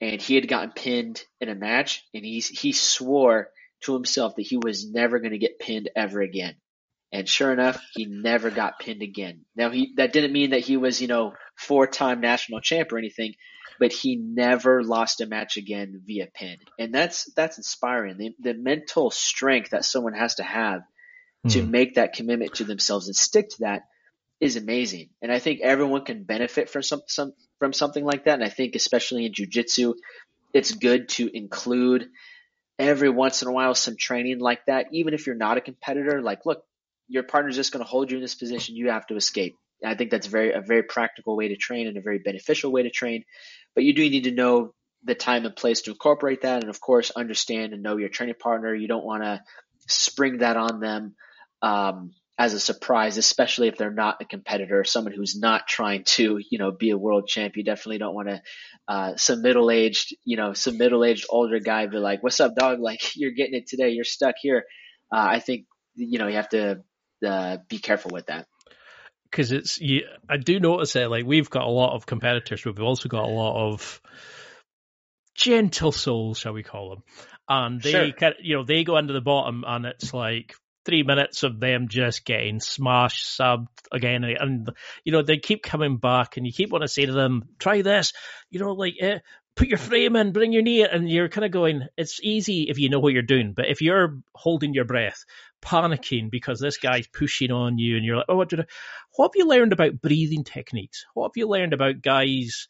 and he had gotten pinned in a match, and he he swore to himself that he was never going to get pinned ever again. And sure enough, he never got pinned again. Now he that didn't mean that he was, you know, four-time national champ or anything, but he never lost a match again via pin. And that's that's inspiring. The the mental strength that someone has to have mm. to hmm. make that commitment to themselves and stick to that is amazing. And I think everyone can benefit from some, some from something like that. And I think especially in jujitsu, it's good to include every once in a while some training like that. Even if you're not a competitor, like look, your partner's just going to hold you in this position. You have to escape. I think that's very a very practical way to train and a very beneficial way to train. But you do need to know the time and place to incorporate that, and of course, understand and know your training partner. You don't want to spring that on them um, as a surprise, especially if they're not a competitor, someone who's not trying to, you know, be a world champ. You definitely don't want to, uh, some middle aged, you know, some middle aged older guy be like, what's up, dog? Like, you're getting it today. You're stuck here. Uh, I think, you know, you have to uh, be careful with that. Because it's, you, I do notice that, like, we've got a lot of competitors, but we've also got a lot of gentle souls, shall we call them? And they, sure. kind of, you know, they go into the bottom, and it's like three minutes of them just getting smashed, subbed again, and, and you know they keep coming back, and you keep wanting to say to them, "Try this," you know, like eh, put your frame in, bring your knee, in, and you're kind of going. It's easy if you know what you're doing, but if you're holding your breath, panicking because this guy's pushing on you, and you're like, "Oh, what did I, What have you learned about breathing techniques? What have you learned about guys?"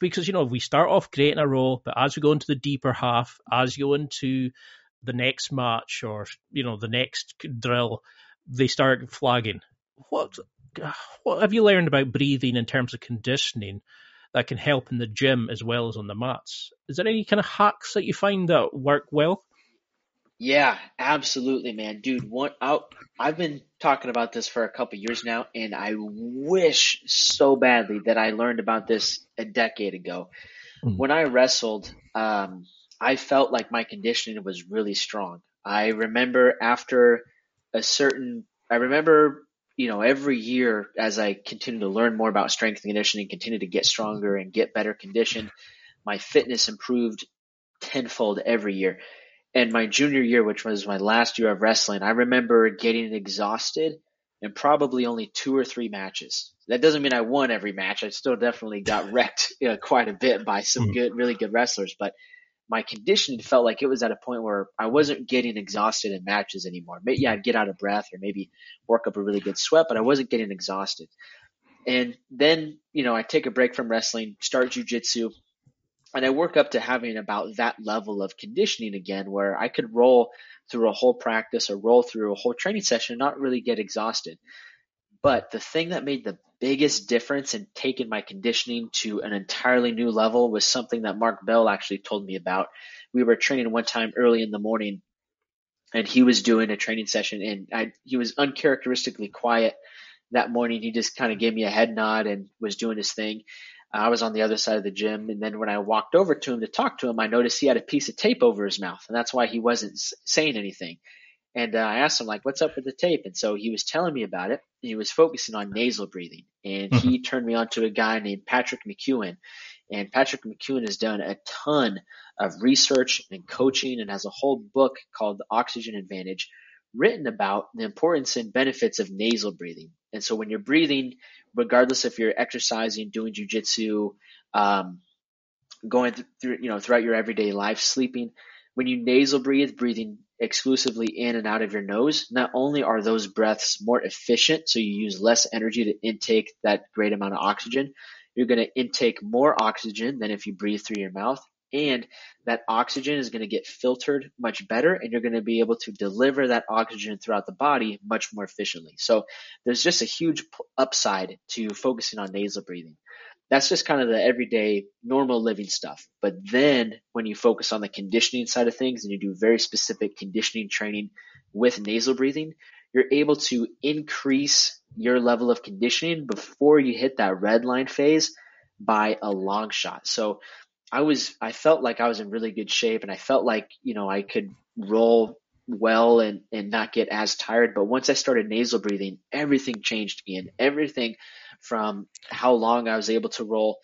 because you know we start off great in a row, but as we go into the deeper half, as you go into the next match or you know the next drill, they start flagging. What ah, what have you learned about breathing in terms of conditioning that can help in the gym as well as on the mats? Is there any kind of hacks that you find that work well? Yeah, absolutely, man, dude. What out? I've been talking about this for a couple years now, and I wish so badly that I learned about this a decade ago. Mm. When I wrestled, um, I felt like my conditioning was really strong. I remember after a certain, I remember, you know, every year as I continued to learn more about strength and conditioning, continue to get stronger and get better conditioned, my fitness improved tenfold every year. And my junior year, which was my last year of wrestling, I remember getting exhausted in probably only two or three matches. That doesn't mean I won every match. I still definitely got wrecked you know, quite a bit by some hmm. good, really good wrestlers, but my conditioning felt like it was at a point where I wasn't getting exhausted in matches anymore. Maybe yeah, I'd get out of breath or maybe work up a really good sweat, but I wasn't getting exhausted. And then, you know, I take a break from wrestling, start jujitsu, and I work up to having about that level of conditioning again where I could roll through a whole practice or roll through a whole training session and not really get exhausted. But the thing that made the biggest difference in taking my conditioning to an entirely new level was something that Mark Bell actually told me about. We were training one time early in the morning and he was doing a training session and I, he was uncharacteristically quiet that morning. He just kind of gave me a head nod and was doing his thing. I was on the other side of the gym. And then when I walked over to him to talk to him, I noticed he had a piece of tape over his mouth. And that's why he wasn't saying anything. And uh, I asked him, like, what's up with the tape? And so he was telling me about it. he was focusing on nasal breathing. And mm-hmm. he turned me on to a guy named Patrick McKeown. And Patrick McKeown has done a ton of research and coaching and has a whole book called The Oxygen Advantage written about the importance and benefits of nasal breathing. And so when you're breathing, regardless if you're exercising, doing jujitsu, um, going through, you know, throughout your everyday life, sleeping, when you nasal breathe, breathing exclusively in and out of your nose, not only are those breaths more efficient, so you use less energy to intake that great amount of oxygen, you're going to intake more oxygen than if you breathe through your mouth and that oxygen is going to get filtered much better and you're going to be able to deliver that oxygen throughout the body much more efficiently. So there's just a huge upside to focusing on nasal breathing. That's just kind of the everyday normal living stuff. But then when you focus on the conditioning side of things and you do very specific conditioning training with nasal breathing, you're able to increase your level of conditioning before you hit that red line phase by a long shot. So I was I felt like I was in really good shape and I felt like, you know, I could roll well and, and not get as tired. But once I started nasal breathing, everything changed again. Everything from how long I was able to roll,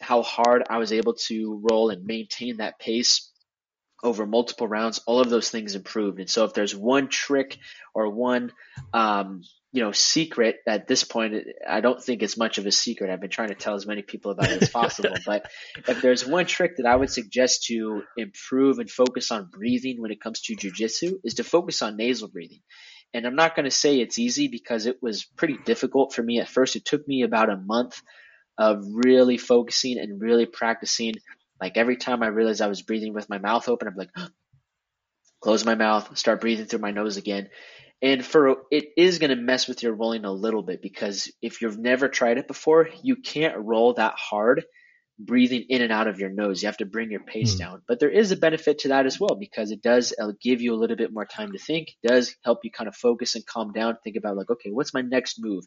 how hard I was able to roll and maintain that pace over multiple rounds, all of those things improved. And so if there's one trick or one um, you know, secret at this point, I don't think it's much of a secret. I've been trying to tell as many people about it as possible. but if there's one trick that I would suggest to improve and focus on breathing when it comes to jujitsu is to focus on nasal breathing. And I'm not going to say it's easy because it was pretty difficult for me at first. It took me about a month of really focusing and really practicing. Like every time I realized I was breathing with my mouth open, I'm like, close my mouth, start breathing through my nose again. And for it is going to mess with your rolling a little bit because if you've never tried it before, you can't roll that hard breathing in and out of your nose. You have to bring your pace mm. down. But there is a benefit to that as well because it does uh, give you a little bit more time to think. It does help you kind of focus and calm down. Think about like, okay, what's my next move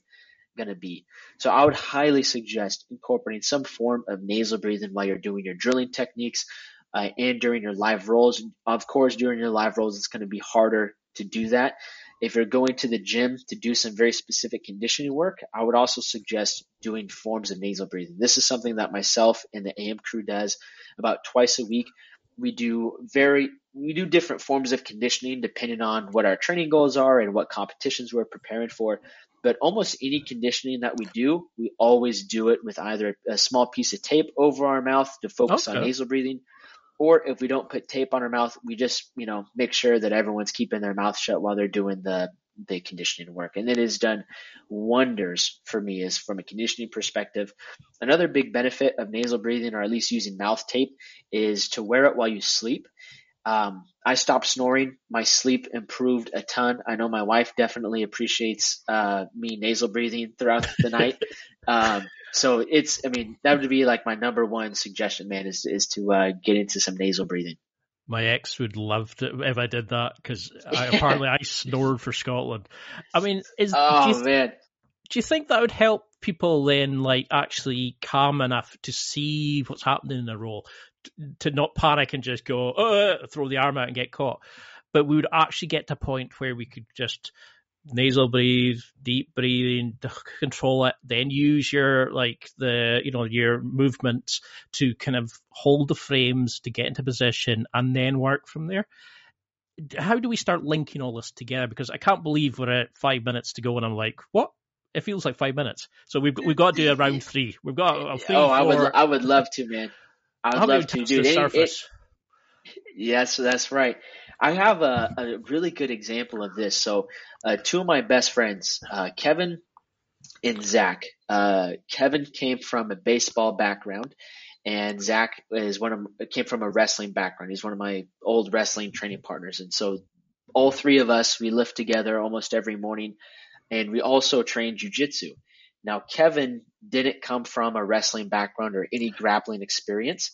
going to be? So I would highly suggest incorporating some form of nasal breathing while you're doing your drilling techniques uh, and during your live rolls. Of course, during your live rolls, it's going to be harder to do that. If you're going to the gym to do some very specific conditioning work, I would also suggest doing forms of nasal breathing. This is something that myself and the AM crew does about twice a week. We do very we do different forms of conditioning depending on what our training goals are and what competitions we're preparing for. But almost any conditioning that we do, we always do it with either a small piece of tape over our mouth to focus okay. on nasal breathing or if we don't put tape on our mouth, we just, you know, make sure that everyone's keeping their mouth shut while they're doing the, the conditioning work. And it has done wonders for me is from a conditioning perspective. Another big benefit of nasal breathing or at least using mouth tape is to wear it while you sleep. Um, I stopped snoring. My sleep improved a ton. I know my wife definitely appreciates uh, me nasal breathing throughout the night. Um, so it's, I mean, that would be like my number one suggestion, man, is is to uh, get into some nasal breathing. My ex would love to if I did that because apparently I snored for Scotland. I mean, is oh do you, man, do you think that would help people then like actually calm enough to see what's happening in the roll, to not panic and just go uh, throw the arm out and get caught? But we would actually get to a point where we could just nasal breathe, deep breathing, control it, then use your like the you know your movements to kind of hold the frames to get into position and then work from there. How do we start linking all this together? Because I can't believe we're at five minutes to go and I'm like, what? It feels like five minutes. So we've we've got to do a round three. We've got a three. Oh, I would I would love to, man. I would love to, dude. It, it, yes, that's right. I have a, a really good example of this. So, uh, two of my best friends, uh, Kevin and Zach. Uh, Kevin came from a baseball background, and Zach is one of came from a wrestling background. He's one of my old wrestling training partners, and so all three of us we lift together almost every morning, and we also train jujitsu. Now, Kevin didn't come from a wrestling background or any grappling experience.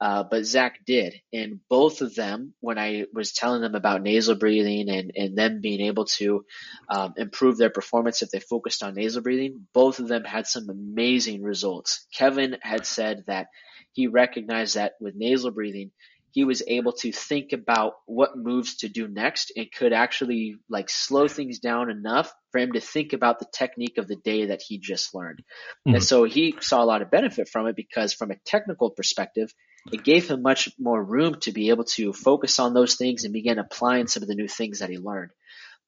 Uh, but Zach did. And both of them, when I was telling them about nasal breathing and, and them being able to um, improve their performance if they focused on nasal breathing, both of them had some amazing results. Kevin had said that he recognized that with nasal breathing, he was able to think about what moves to do next and could actually like slow things down enough for him to think about the technique of the day that he just learned. Mm-hmm. And so he saw a lot of benefit from it because from a technical perspective, it gave him much more room to be able to focus on those things and begin applying some of the new things that he learned.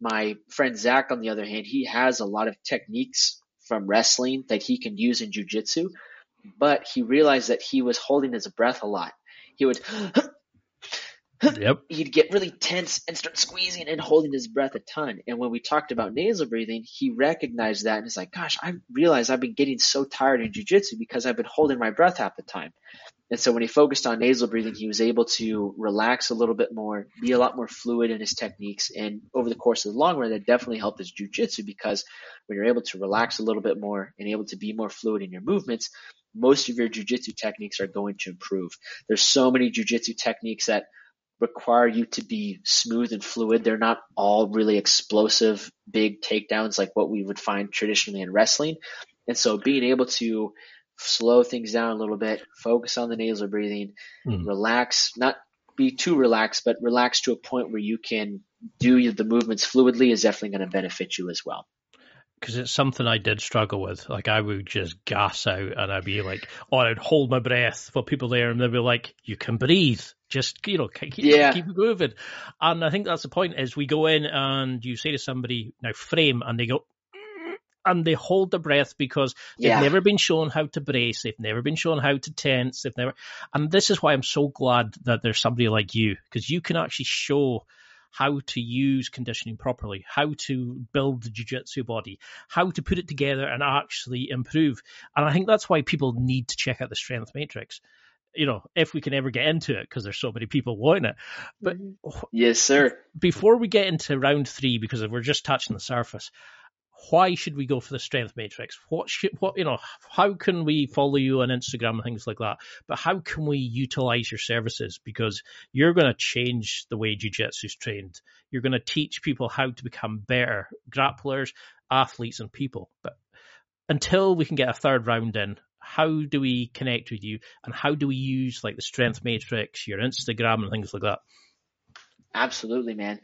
My friend Zach, on the other hand, he has a lot of techniques from wrestling that he can use in jujitsu, but he realized that he was holding his breath a lot. He would Yep. He'd get really tense and start squeezing and holding his breath a ton. And when we talked about nasal breathing, he recognized that and he's like, gosh, I realize I've been getting so tired in jujitsu because I've been holding my breath half the time. And so when he focused on nasal breathing, he was able to relax a little bit more, be a lot more fluid in his techniques. And over the course of the long run, that definitely helped his jujitsu because when you're able to relax a little bit more and able to be more fluid in your movements, most of your jujitsu techniques are going to improve. There's so many jujitsu techniques that require you to be smooth and fluid. They're not all really explosive, big takedowns like what we would find traditionally in wrestling. And so being able to slow things down a little bit, focus on the nasal breathing, mm. relax, not be too relaxed, but relax to a point where you can do the movements fluidly is definitely going to benefit you as well. Because it's something I did struggle with. Like I would just gas out and I'd be like, or I'd hold my breath for people there and they'd be like, you can breathe. Just, you know, keep, yeah. keep moving. And I think that's the point is we go in and you say to somebody, now frame, and they go, mm, and they hold the breath because they've yeah. never been shown how to brace, they've never been shown how to tense, they've never. And this is why I'm so glad that there's somebody like you because you can actually show how to use conditioning properly, how to build the jiu-jitsu body, how to put it together and actually improve. And I think that's why people need to check out the strength matrix. You know, if we can ever get into it, because there's so many people wanting it. But mm-hmm. yes, sir. Before we get into round three, because we're just touching the surface, why should we go for the strength matrix? What should what you know? How can we follow you on Instagram and things like that? But how can we utilize your services? Because you're going to change the way jiu-jitsu is trained. You're going to teach people how to become better grapplers, athletes, and people. But until we can get a third round in, how do we connect with you, and how do we use like the strength matrix, your Instagram, and things like that? Absolutely, man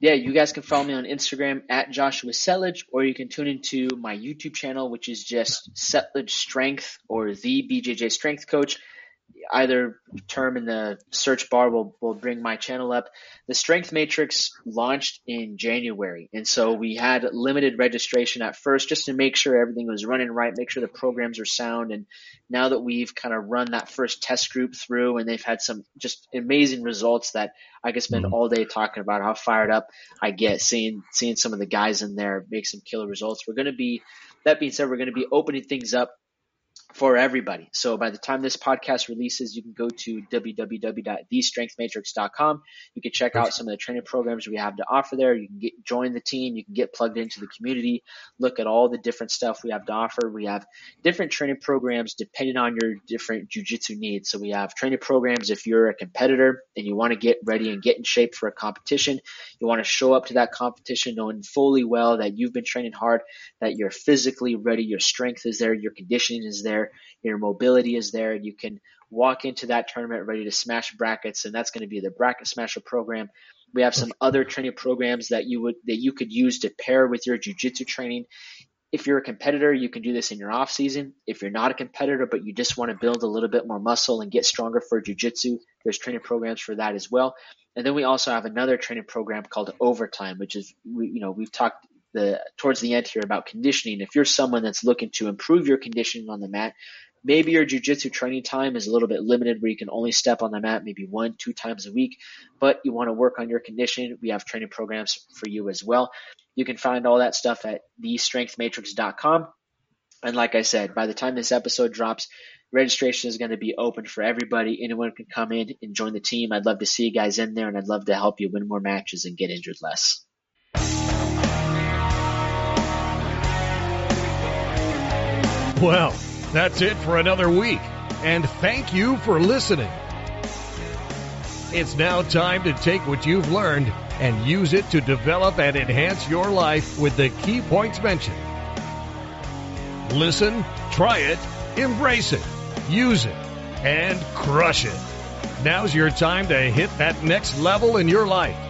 yeah, you guys can follow me on Instagram at Joshua Settlage, or you can tune into my YouTube channel, which is just Settlage Strength or the BJJ Strength Coach either term in the search bar will, will bring my channel up. The Strength Matrix launched in January. And so we had limited registration at first just to make sure everything was running right, make sure the programs are sound. And now that we've kind of run that first test group through and they've had some just amazing results that I could spend mm-hmm. all day talking about how fired up I get seeing, seeing some of the guys in there make some killer results. We're going to be, that being said, we're going to be opening things up for everybody. So by the time this podcast releases, you can go to www.thestrengthmatrix.com. You can check out some of the training programs we have to offer there. You can get join the team. You can get plugged into the community. Look at all the different stuff we have to offer. We have different training programs depending on your different jujitsu needs. So we have training programs if you're a competitor and you want to get ready and get in shape for a competition. You want to show up to that competition knowing fully well that you've been training hard, that you're physically ready, your strength is there, your conditioning is there there, your mobility is there, and you can walk into that tournament ready to smash brackets, and that's going to be the bracket smasher program. We have some other training programs that you would that you could use to pair with your jujitsu training. If you're a competitor, you can do this in your off season. If you're not a competitor, but you just want to build a little bit more muscle and get stronger for jujitsu, there's training programs for that as well. And then we also have another training program called Overtime, which is you know we've talked the towards the end here about conditioning. If you're someone that's looking to improve your conditioning on the mat, maybe your jujitsu training time is a little bit limited where you can only step on the mat maybe one, two times a week, but you want to work on your conditioning. We have training programs for you as well. You can find all that stuff at thestrengthmatrix.com. And like I said, by the time this episode drops, registration is going to be open for everybody. Anyone can come in and join the team. I'd love to see you guys in there and I'd love to help you win more matches and get injured less. Well, that's it for another week, and thank you for listening. It's now time to take what you've learned and use it to develop and enhance your life with the key points mentioned. Listen, try it, embrace it, use it, and crush it. Now's your time to hit that next level in your life.